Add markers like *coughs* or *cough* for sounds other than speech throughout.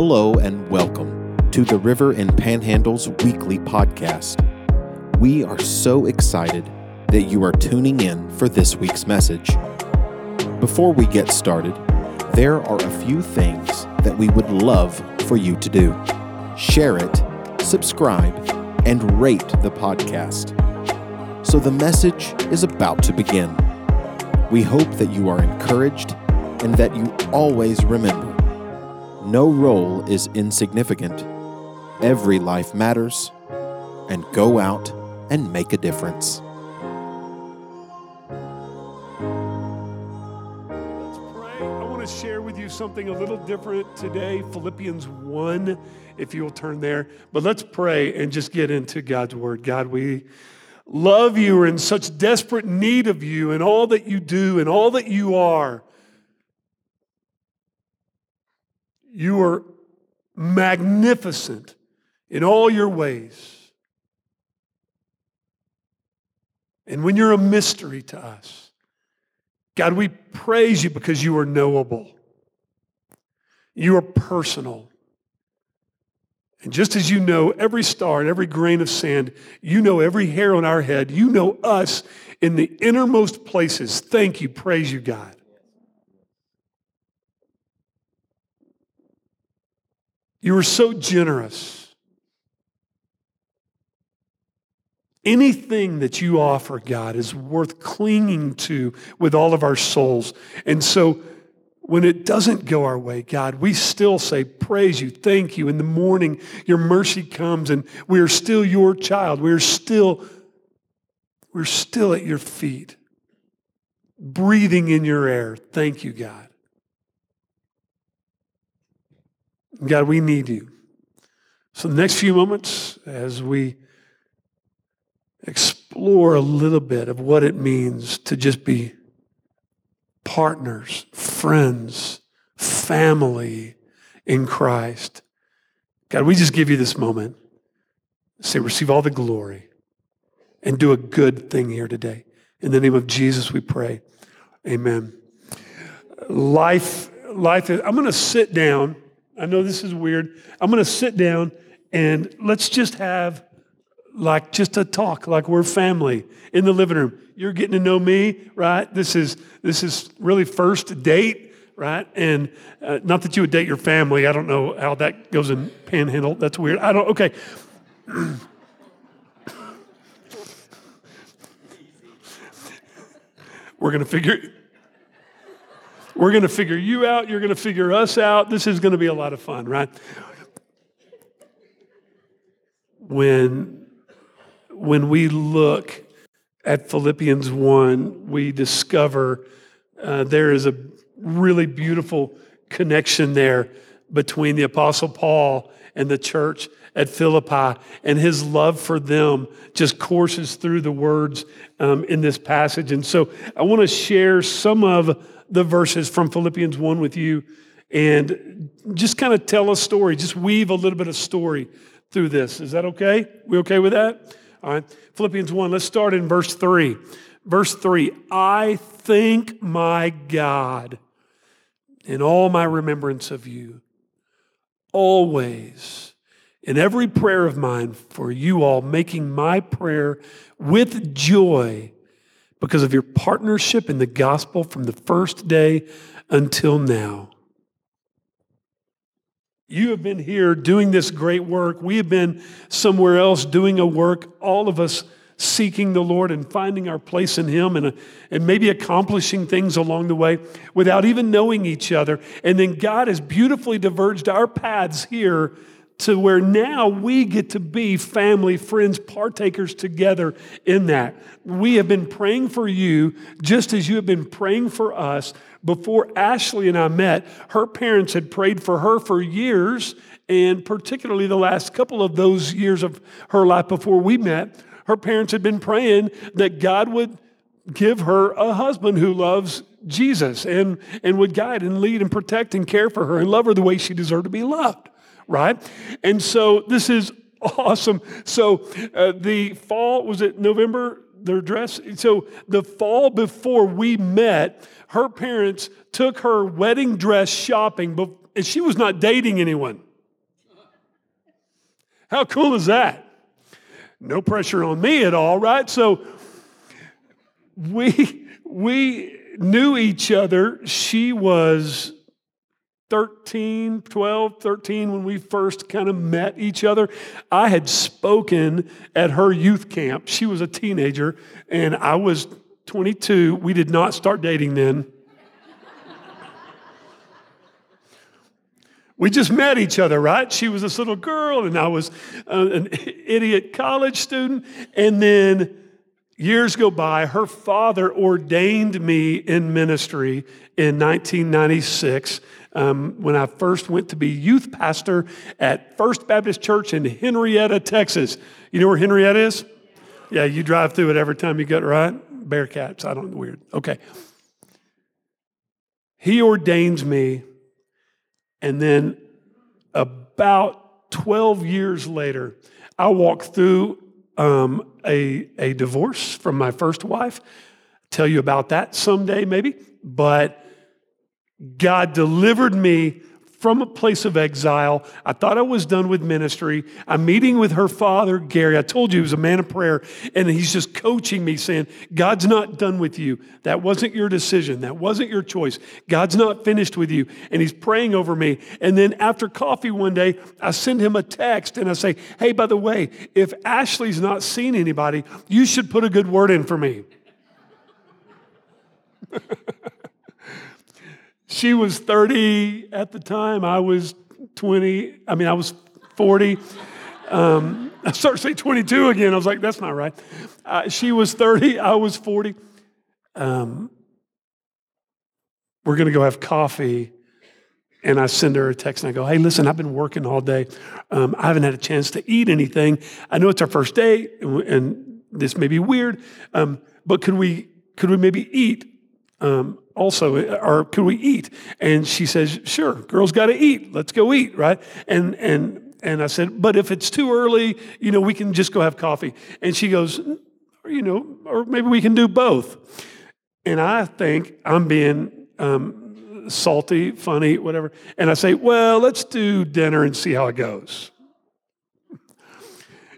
Hello and welcome to the River and Panhandle's weekly podcast. We are so excited that you are tuning in for this week's message. Before we get started, there are a few things that we would love for you to do. Share it, subscribe, and rate the podcast. So the message is about to begin. We hope that you are encouraged and that you always remember no role is insignificant. Every life matters, and go out and make a difference. Let's pray. I want to share with you something a little different today Philippians 1, if you'll turn there. But let's pray and just get into God's word. God, we love you. We're in such desperate need of you and all that you do and all that you are. You are magnificent in all your ways. And when you're a mystery to us, God, we praise you because you are knowable. You are personal. And just as you know every star and every grain of sand, you know every hair on our head, you know us in the innermost places. Thank you. Praise you, God. You are so generous. Anything that you offer, God, is worth clinging to with all of our souls. And so when it doesn't go our way, God, we still say, Praise you, thank you. In the morning, your mercy comes, and we are still your child. We are still, we're still at your feet, breathing in your air. Thank you, God. God, we need you. So, the next few moments, as we explore a little bit of what it means to just be partners, friends, family in Christ, God, we just give you this moment. Say, receive all the glory and do a good thing here today. In the name of Jesus, we pray. Amen. Life, life is, I'm going to sit down. I know this is weird. I'm going to sit down and let's just have like just a talk, like we're family in the living room. You're getting to know me, right? This is this is really first date, right? And uh, not that you would date your family. I don't know how that goes in Panhandle. That's weird. I don't. Okay. *coughs* we're gonna figure. We're going to figure you out. You're going to figure us out. This is going to be a lot of fun, right? When, when we look at Philippians 1, we discover uh, there is a really beautiful connection there between the Apostle Paul and the church at Philippi, and his love for them just courses through the words um, in this passage. And so I want to share some of the verses from Philippians 1 with you and just kind of tell a story, just weave a little bit of story through this. Is that okay? We okay with that? All right. Philippians 1, let's start in verse 3. Verse 3 I thank my God in all my remembrance of you, always, in every prayer of mine for you all, making my prayer with joy because of your partnership in the gospel from the first day until now. You have been here doing this great work. We have been somewhere else doing a work, all of us seeking the Lord and finding our place in Him and, and maybe accomplishing things along the way without even knowing each other. And then God has beautifully diverged our paths here to where now we get to be family, friends, partakers together in that. We have been praying for you just as you have been praying for us. Before Ashley and I met, her parents had prayed for her for years, and particularly the last couple of those years of her life before we met, her parents had been praying that God would give her a husband who loves Jesus and, and would guide and lead and protect and care for her and love her the way she deserved to be loved right? And so this is awesome. So uh, the fall, was it November, their dress? So the fall before we met, her parents took her wedding dress shopping, and she was not dating anyone, How cool is that? No pressure on me at all, right? So we we knew each other. She was 13, 12, 13 when we first kind of met each other. I had spoken at her youth camp. She was a teenager and I was 22. We did not start dating then. we just met each other, right? She was this little girl and I was uh, an idiot college student. And then years go by, her father ordained me in ministry in 1996 um, when I first went to be youth pastor at First Baptist Church in Henrietta, Texas. You know where Henrietta is? Yeah, you drive through it every time you get right. Bearcats, I don't know, weird. Okay. He ordains me, and then about 12 years later, I walk through um, a, a divorce from my first wife. Tell you about that someday, maybe. But God delivered me from a place of exile. I thought I was done with ministry. I'm meeting with her father, Gary. I told you he was a man of prayer, and he's just coaching me, saying, God's not done with you. That wasn't your decision. That wasn't your choice. God's not finished with you. And he's praying over me. And then after coffee one day, I send him a text and I say, Hey, by the way, if Ashley's not seen anybody, you should put a good word in for me. *laughs* She was 30 at the time. I was 20. I mean, I was 40. Um, I started to say 22 again. I was like, that's not right. Uh, she was 30. I was 40. Um, we're going to go have coffee. And I send her a text and I go, hey, listen, I've been working all day. Um, I haven't had a chance to eat anything. I know it's our first day and, and this may be weird, um, but could we, could we maybe eat um, also, or could we eat? And she says, sure, girls got to eat. Let's go eat, right? And, and, and I said, but if it's too early, you know, we can just go have coffee. And she goes, you know, or maybe we can do both. And I think I'm being um, salty, funny, whatever. And I say, well, let's do dinner and see how it goes.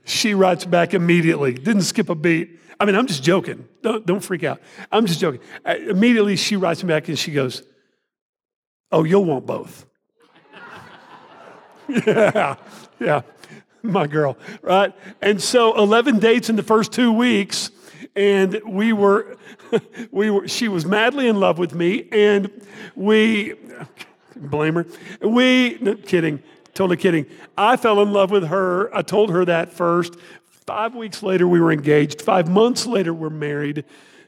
She writes back immediately, didn't skip a beat. I mean, I'm just joking. Don't, don't freak out. I'm just joking. I, immediately, she writes me back and she goes, Oh, you'll want both. *laughs* yeah, yeah, my girl, right? And so 11 dates in the first two weeks, and we were, *laughs* we were, she was madly in love with me, and we, blame her, we, no, kidding, totally kidding. I fell in love with her. I told her that first. Five weeks later, we were engaged. Five months later, we're married.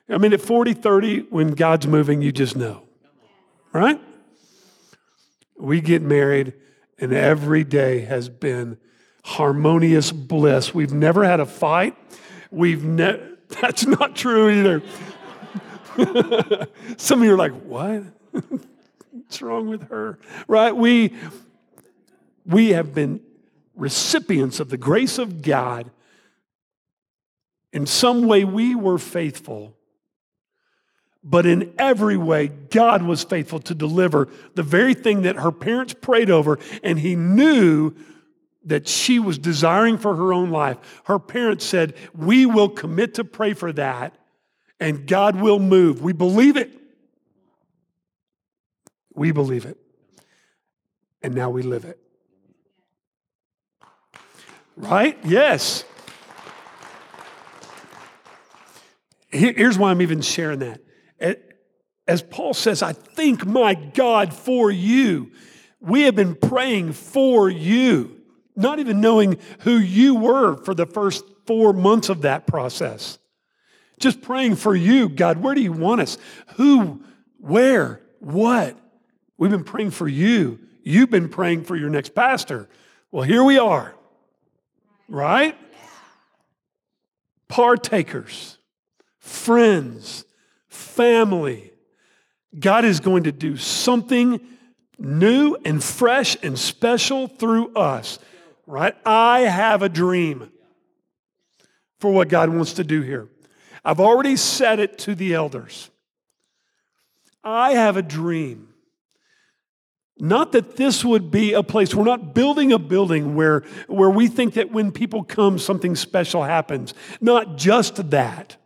I mean, at 40, 30, when God's moving, you just know, right? We get married, and every day has been harmonious bliss. We've never had a fight. We've never, *laughs* that's not true either. *laughs* Some of you are like, what? *laughs* What's wrong with her? Right? We, we have been recipients of the grace of God in some way, we were faithful, but in every way, God was faithful to deliver the very thing that her parents prayed over, and He knew that she was desiring for her own life. Her parents said, We will commit to pray for that, and God will move. We believe it. We believe it. And now we live it. Right? Yes. Here's why I'm even sharing that. As Paul says, I thank my God for you. We have been praying for you, not even knowing who you were for the first four months of that process. Just praying for you. God, where do you want us? Who, where, what? We've been praying for you. You've been praying for your next pastor. Well, here we are, right? Partakers friends, family. God is going to do something new and fresh and special through us, right? I have a dream for what God wants to do here. I've already said it to the elders. I have a dream Not that this would be a place, we're not building a building where, where we think that when people come, something special happens. Not just that.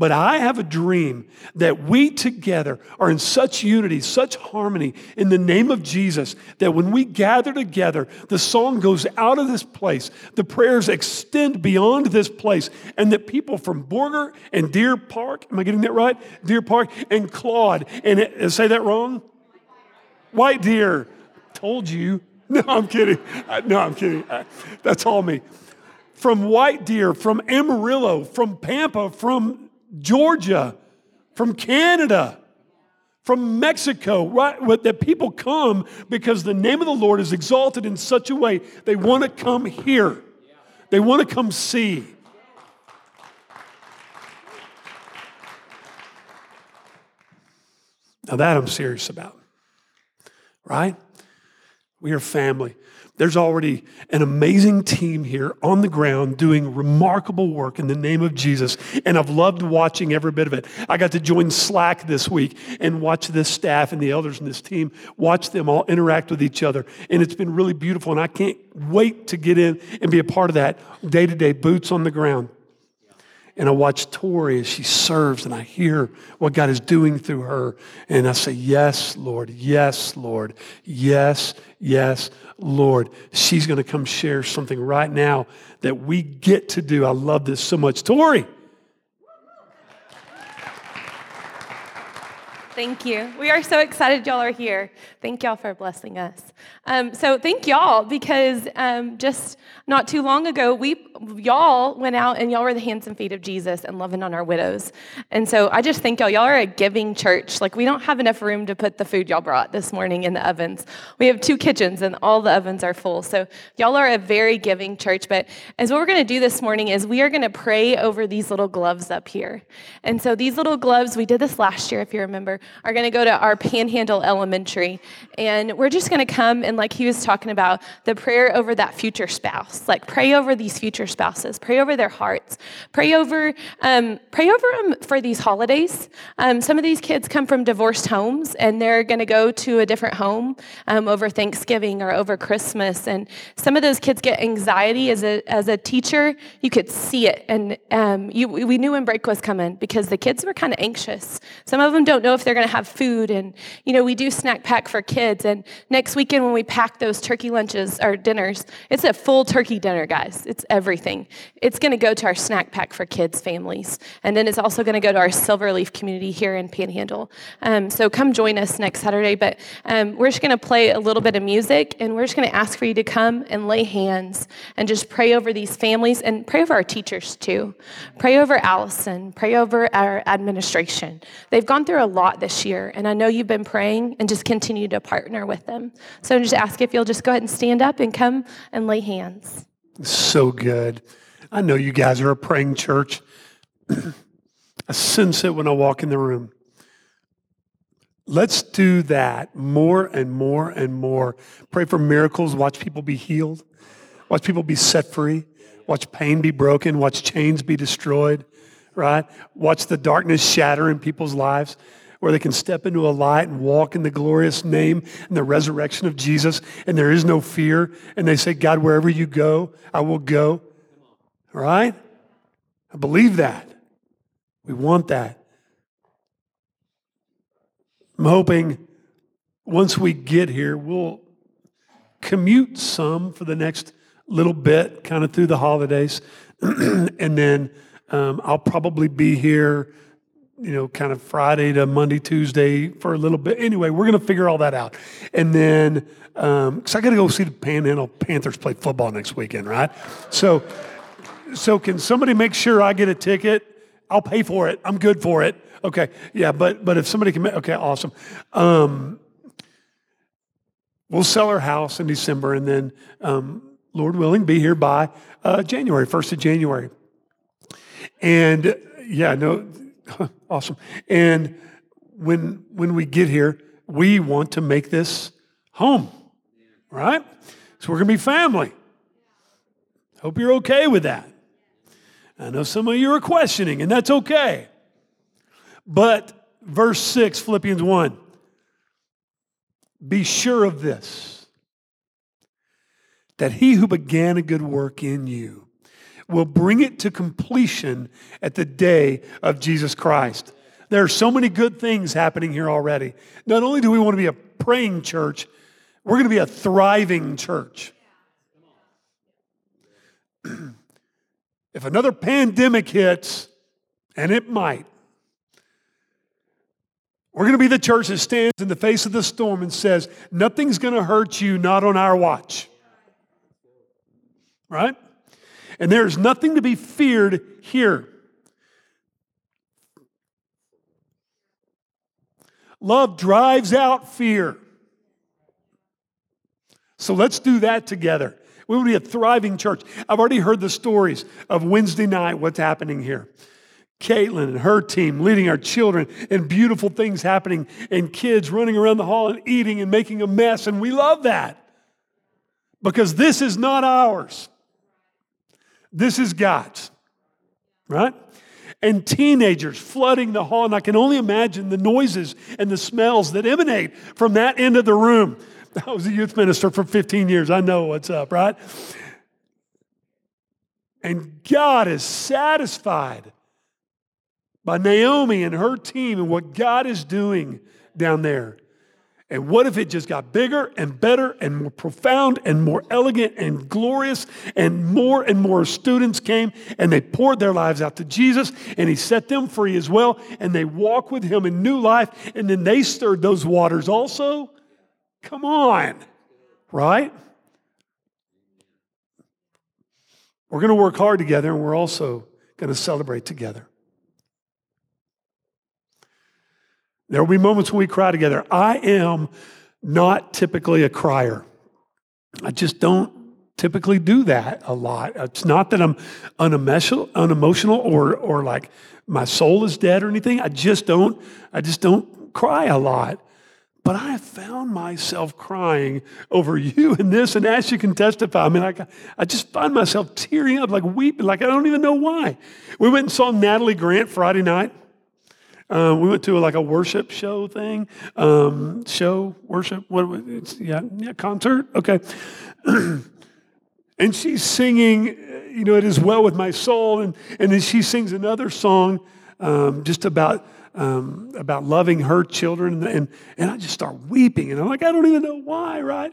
But I have a dream that we together are in such unity, such harmony in the name of Jesus that when we gather together, the song goes out of this place, the prayers extend beyond this place, and that people from Borger and Deer Park, am I getting that right? Deer Park and Claude, and it, uh, say that wrong? White Deer. Told you. *laughs* No, I'm kidding. Uh, no, I'm kidding. Uh, that's all me. From White Deer, from Amarillo, from Pampa, from Georgia, from Canada, from Mexico, right? That people come because the name of the Lord is exalted in such a way they want to come here. They want to come see. Now, that I'm serious about, right? We are family. There's already an amazing team here on the ground doing remarkable work in the name of Jesus, and I've loved watching every bit of it. I got to join Slack this week and watch this staff and the elders in this team, watch them all interact with each other, and it's been really beautiful, and I can't wait to get in and be a part of that day to day, boots on the ground. And I watch Tori as she serves and I hear what God is doing through her. And I say, Yes, Lord. Yes, Lord. Yes, yes, Lord. She's going to come share something right now that we get to do. I love this so much. Tori. Thank you. We are so excited y'all are here. Thank y'all for blessing us. Um, so thank y'all because um, just not too long ago, we y'all went out and y'all were the hands and feet of Jesus and loving on our widows. And so I just think y'all y'all are a giving church. Like we don't have enough room to put the food y'all brought this morning in the ovens. We have two kitchens and all the ovens are full. So y'all are a very giving church. But as what we're going to do this morning is we are going to pray over these little gloves up here. And so these little gloves, we did this last year if you remember are going to go to our Panhandle Elementary. And we're just going to come and, like he was talking about, the prayer over that future spouse. Like, pray over these future spouses, pray over their hearts, pray over, um, pray over them for these holidays. Um, some of these kids come from divorced homes and they're going to go to a different home um, over Thanksgiving or over Christmas. And some of those kids get anxiety as a, as a teacher. You could see it. And um, you, we knew when break was coming because the kids were kind of anxious. Some of them don't know if they're going to have food. And, you know, we do snack pack for kids. And next weekend, when we pack those turkey lunches or dinners, it's a full turkey dinner, guys. It's everything. It's going to go to our snack pack for kids, families. And then it's also going to go to our Silverleaf community here in Panhandle. Um, so come join us next Saturday. But um, we're just going to play a little bit of music and we're just going to ask for you to come and lay hands and just pray over these families and pray over our teachers too. Pray over Allison. Pray over our administration. They've gone through a lot this year. And I know you've been praying and just continue to partner with them. So I'm just ask if you'll just go ahead and stand up and come and lay hands. So good. I know you guys are a praying church. *clears throat* I sense it when I walk in the room. Let's do that more and more and more. Pray for miracles, watch people be healed, watch people be set free, watch pain be broken, watch chains be destroyed, right? Watch the darkness shatter in people's lives where they can step into a light and walk in the glorious name and the resurrection of Jesus, and there is no fear. And they say, God, wherever you go, I will go. All right? I believe that. We want that. I'm hoping once we get here, we'll commute some for the next little bit, kind of through the holidays. *clears throat* and then um, I'll probably be here you know, kind of Friday to Monday, Tuesday for a little bit. Anyway, we're going to figure all that out. And then, because um, I got to go see the Panhandle Panthers play football next weekend, right? So, so can somebody make sure I get a ticket? I'll pay for it. I'm good for it. Okay, yeah, but but if somebody can, okay, awesome. Um, we'll sell our house in December, and then, um, Lord willing, be here by uh, January, first of January. And yeah, no, *laughs* awesome. And when when we get here, we want to make this home, right? So we're going to be family. Hope you're okay with that. I know some of you are questioning, and that's okay. But verse 6, Philippians 1 Be sure of this that he who began a good work in you will bring it to completion at the day of Jesus Christ. There are so many good things happening here already. Not only do we want to be a praying church, we're going to be a thriving church. *clears throat* if another pandemic hits, and it might, we're going to be the church that stands in the face of the storm and says, Nothing's going to hurt you, not on our watch. Right? And there is nothing to be feared here. Love drives out fear. So let's do that together. We will be a thriving church. I've already heard the stories of Wednesday night, what's happening here. Caitlin and her team leading our children and beautiful things happening and kids running around the hall and eating and making a mess. And we love that because this is not ours. This is God's, right? And teenagers flooding the hall. And I can only imagine the noises and the smells that emanate from that end of the room. *laughs* I was a youth minister for 15 years. I know what's up, right? And God is satisfied by Naomi and her team and what God is doing down there. And what if it just got bigger and better and more profound and more elegant and glorious and more and more students came and they poured their lives out to Jesus and he set them free as well and they walk with him in new life and then they stirred those waters also? Come on. Right? We're going to work hard together and we're also going to celebrate together. There will be moments when we cry together. I am not typically a crier. I just don't typically do that a lot. It's not that I'm unemotional, unemotional or, or like my soul is dead or anything. I just don't, I just don't cry a lot. But I found myself crying over you and this, and as you can testify, I mean, I, I just find myself tearing up, like weeping, like I don't even know why. We went and saw Natalie Grant Friday night. Um, we went to a, like a worship show thing, um, show worship. What? It's, yeah, yeah, concert. Okay. *clears throat* and she's singing, you know, it is well with my soul, and and then she sings another song, um, just about um, about loving her children, and and I just start weeping, and I'm like, I don't even know why, right?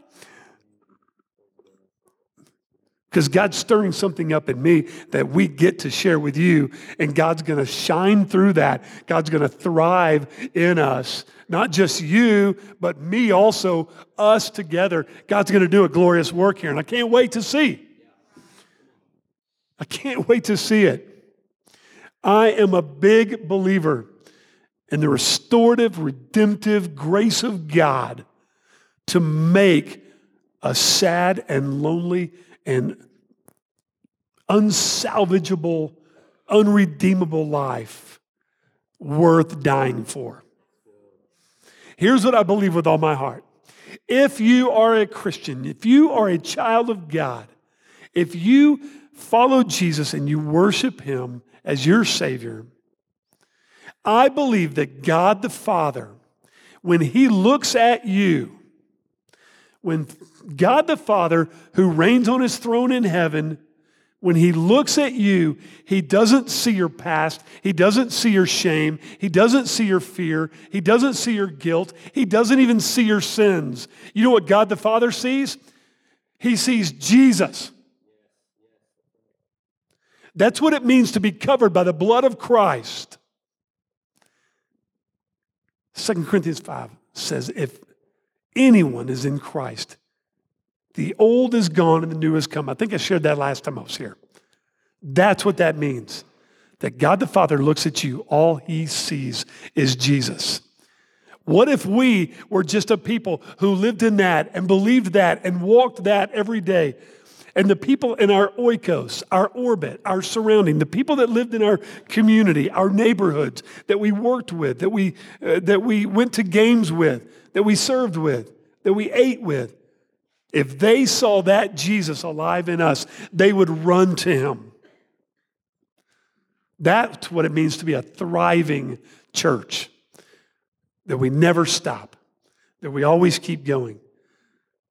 Because God's stirring something up in me that we get to share with you, and God's going to shine through that. God's going to thrive in us. Not just you, but me also, us together. God's going to do a glorious work here, and I can't wait to see. I can't wait to see it. I am a big believer in the restorative, redemptive grace of God to make a sad and lonely and unsalvageable, unredeemable life worth dying for. Here's what I believe with all my heart. If you are a Christian, if you are a child of God, if you follow Jesus and you worship Him as your Savior, I believe that God the Father, when He looks at you, when God the Father, who reigns on his throne in heaven, when he looks at you, he doesn't see your past. He doesn't see your shame. He doesn't see your fear. He doesn't see your guilt. He doesn't even see your sins. You know what God the Father sees? He sees Jesus. That's what it means to be covered by the blood of Christ. 2 Corinthians 5 says, if anyone is in Christ, the old is gone and the new has come. I think I shared that last time I was here. That's what that means. That God the Father looks at you, all he sees is Jesus. What if we were just a people who lived in that and believed that and walked that every day? And the people in our oikos, our orbit, our surrounding, the people that lived in our community, our neighborhoods, that we worked with, that we, uh, that we went to games with, that we served with, that we ate with, if they saw that Jesus alive in us, they would run to him. That's what it means to be a thriving church. That we never stop, that we always keep going.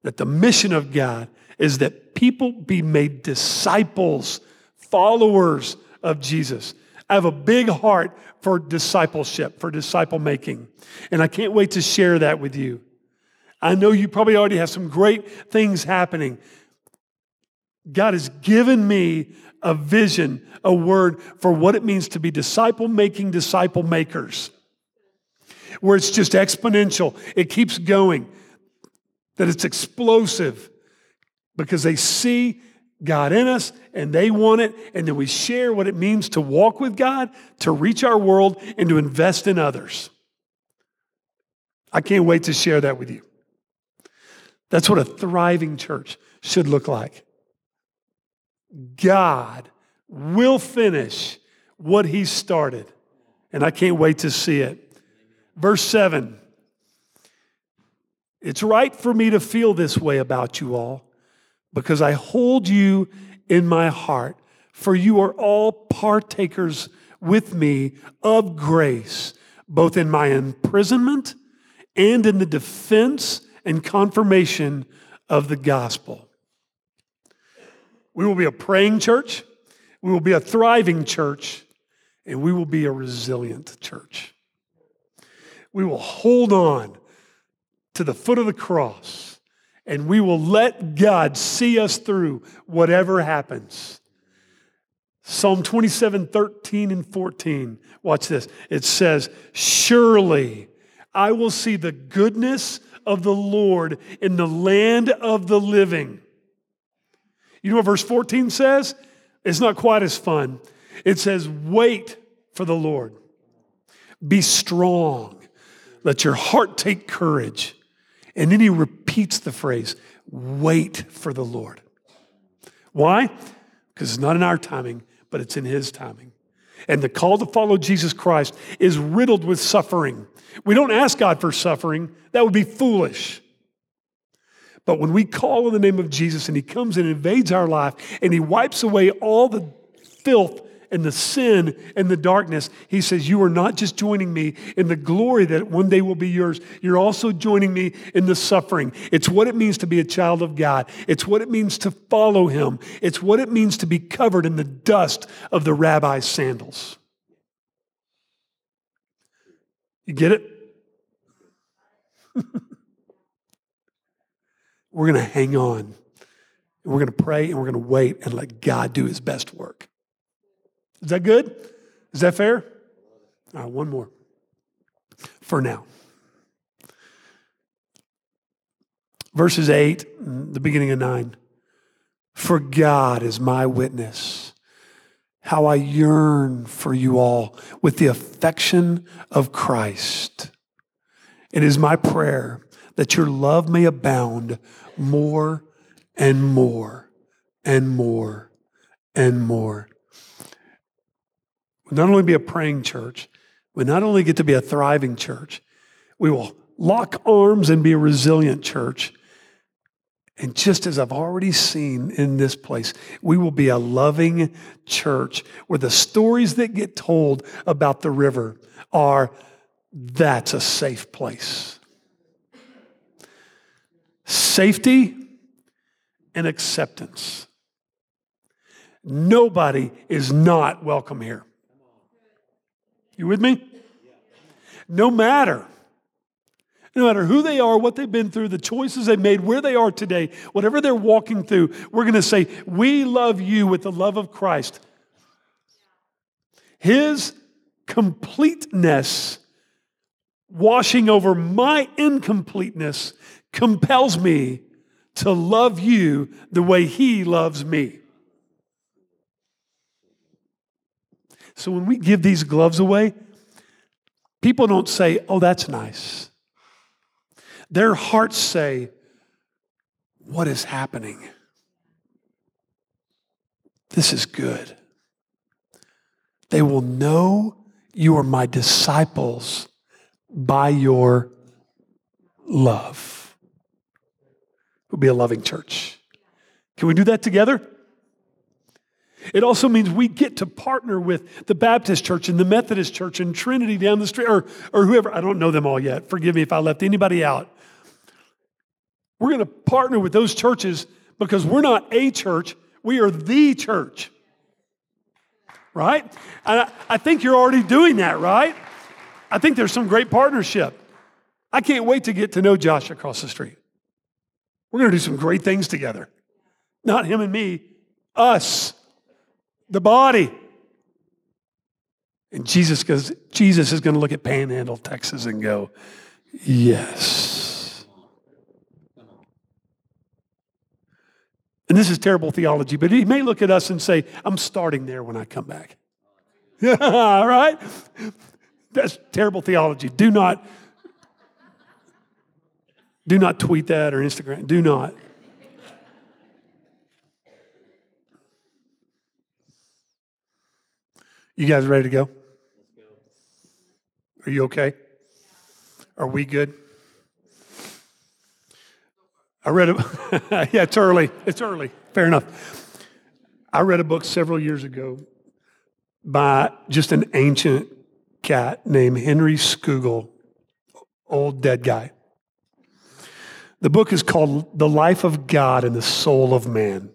That the mission of God is that people be made disciples, followers of Jesus. I have a big heart for discipleship, for disciple making. And I can't wait to share that with you. I know you probably already have some great things happening. God has given me a vision, a word for what it means to be disciple making disciple makers, where it's just exponential, it keeps going, that it's explosive because they see God in us and they want it, and then we share what it means to walk with God, to reach our world, and to invest in others. I can't wait to share that with you. That's what a thriving church should look like. God will finish what He started, and I can't wait to see it. Verse 7 It's right for me to feel this way about you all because I hold you in my heart, for you are all partakers with me of grace, both in my imprisonment and in the defense and confirmation of the gospel. We will be a praying church, we will be a thriving church, and we will be a resilient church. We will hold on to the foot of the cross and we will let God see us through whatever happens. Psalm 27, 13 and 14. Watch this. It says, Surely I will see the goodness of the Lord in the land of the living. You know what verse 14 says? It's not quite as fun. It says, Wait for the Lord. Be strong. Let your heart take courage. And then he repeats the phrase, wait for the Lord. Why? Because it's not in our timing, but it's in his timing. And the call to follow Jesus Christ is riddled with suffering. We don't ask God for suffering, that would be foolish. But when we call on the name of Jesus and he comes and invades our life and he wipes away all the filth and the sin and the darkness, he says, You are not just joining me in the glory that one day will be yours, you're also joining me in the suffering. It's what it means to be a child of God, it's what it means to follow him, it's what it means to be covered in the dust of the rabbi's sandals. You get it? *laughs* we're going to hang on. We're going to pray and we're going to wait and let God do his best work. Is that good? Is that fair? One more for now. Verses 8, the beginning of 9. For God is my witness, how I yearn for you all with the affection of Christ. It is my prayer that your love may abound more and more and more and more not only be a praying church, we not only get to be a thriving church, we will lock arms and be a resilient church. And just as I've already seen in this place, we will be a loving church where the stories that get told about the river are that's a safe place. Safety and acceptance. Nobody is not welcome here. You with me? No matter. No matter who they are, what they've been through, the choices they've made, where they are today, whatever they're walking through, we're going to say, We love you with the love of Christ. His completeness, washing over my incompleteness, compels me to love you the way He loves me. So when we give these gloves away, people don't say, oh, that's nice. Their hearts say, what is happening? This is good. They will know you are my disciples by your love. We'll be a loving church. Can we do that together? It also means we get to partner with the Baptist church and the Methodist church and Trinity down the street, or, or whoever. I don't know them all yet. Forgive me if I left anybody out. We're going to partner with those churches because we're not a church, we are the church. Right? And I, I think you're already doing that, right? I think there's some great partnership. I can't wait to get to know Josh across the street. We're going to do some great things together. Not him and me, us, the body. And Jesus goes, Jesus is going to look at Panhandle, Texas and go, Yes. And this is terrible theology, but he may look at us and say, I'm starting there when I come back. *laughs* All right? That's terrible theology. Do not do not tweet that or Instagram. Do not. You guys ready to go? Are you okay? Are we good? I read a, *laughs* yeah, it's early. It's early. Fair enough. I read a book several years ago by just an ancient cat named Henry Scougal, old dead guy. The book is called The Life of God and the Soul of Man.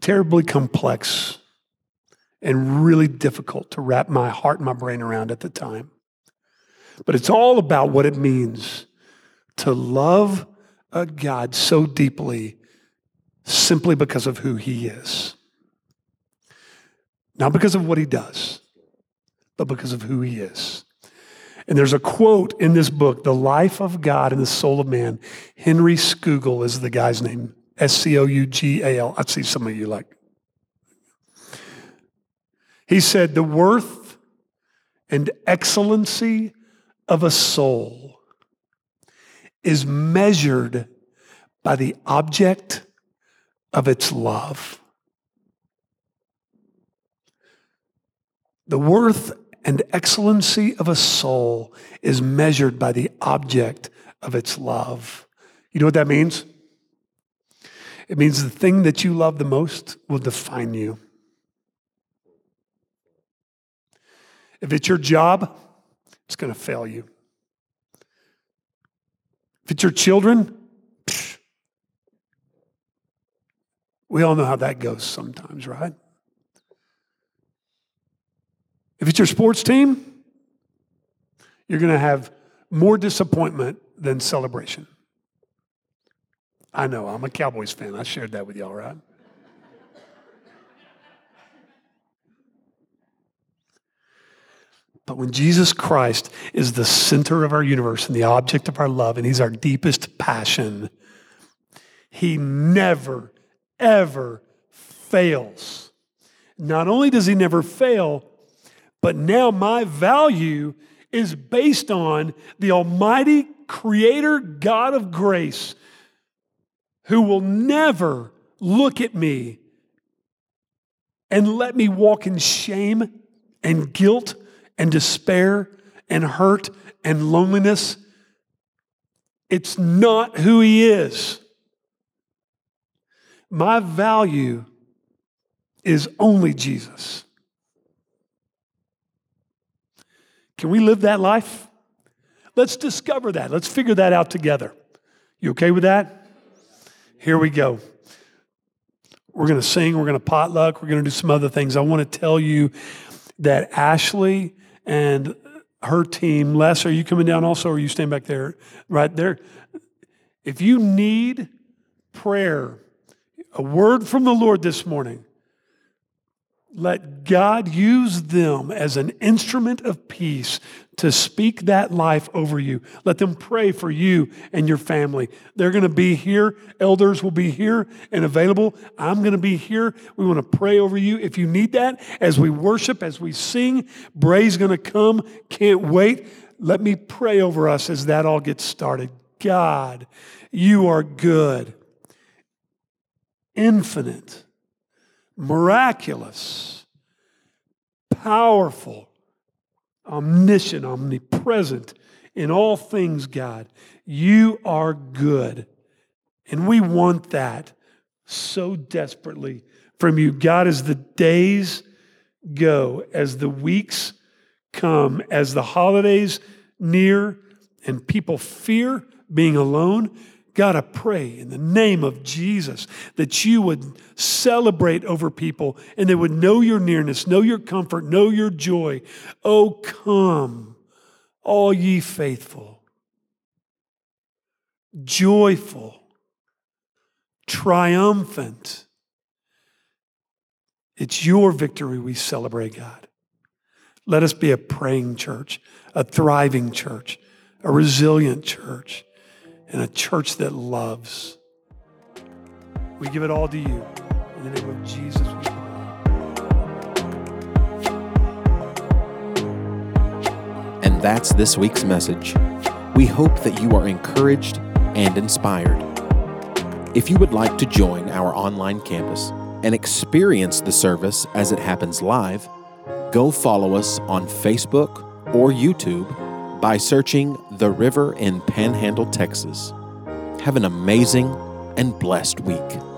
Terribly complex and really difficult to wrap my heart and my brain around at the time. But it's all about what it means to love a God so deeply simply because of who he is. Not because of what he does, but because of who he is. And there's a quote in this book, The Life of God and the Soul of Man. Henry Scougal is the guy's name. S C O U G A L. I see some of you like. He said, The worth and excellency of a soul is measured by the object of its love. The worth and excellency of a soul is measured by the object of its love. You know what that means? It means the thing that you love the most will define you. If it's your job, it's going to fail you. If it's your children, we all know how that goes sometimes, right? If it's your sports team, you're going to have more disappointment than celebration. I know, I'm a Cowboys fan. I shared that with y'all, right? But when Jesus Christ is the center of our universe and the object of our love, and He's our deepest passion, He never, ever fails. Not only does He never fail, but now my value is based on the Almighty Creator God of grace who will never look at me and let me walk in shame and guilt and despair and hurt and loneliness. It's not who He is. My value is only Jesus. Can we live that life? Let's discover that. Let's figure that out together. You okay with that? Here we go. We're going to sing, we're going to potluck, we're going to do some other things. I want to tell you that Ashley and her team, Les, are you coming down also, or are you staying back there? Right there. If you need prayer, a word from the Lord this morning, let God use them as an instrument of peace to speak that life over you. Let them pray for you and your family. They're going to be here. Elders will be here and available. I'm going to be here. We want to pray over you if you need that as we worship, as we sing. Bray's going to come. Can't wait. Let me pray over us as that all gets started. God, you are good, infinite miraculous, powerful, omniscient, omnipresent in all things, God. You are good. And we want that so desperately from you. God, as the days go, as the weeks come, as the holidays near, and people fear being alone, God, I pray in the name of Jesus that you would celebrate over people and they would know your nearness, know your comfort, know your joy. Oh, come, all ye faithful, joyful, triumphant. It's your victory we celebrate, God. Let us be a praying church, a thriving church, a resilient church and a church that loves. We give it all to you. In the name of Jesus, we pray. And that's this week's message. We hope that you are encouraged and inspired. If you would like to join our online campus and experience the service as it happens live, go follow us on Facebook or YouTube by searching The River in Panhandle, Texas. Have an amazing and blessed week.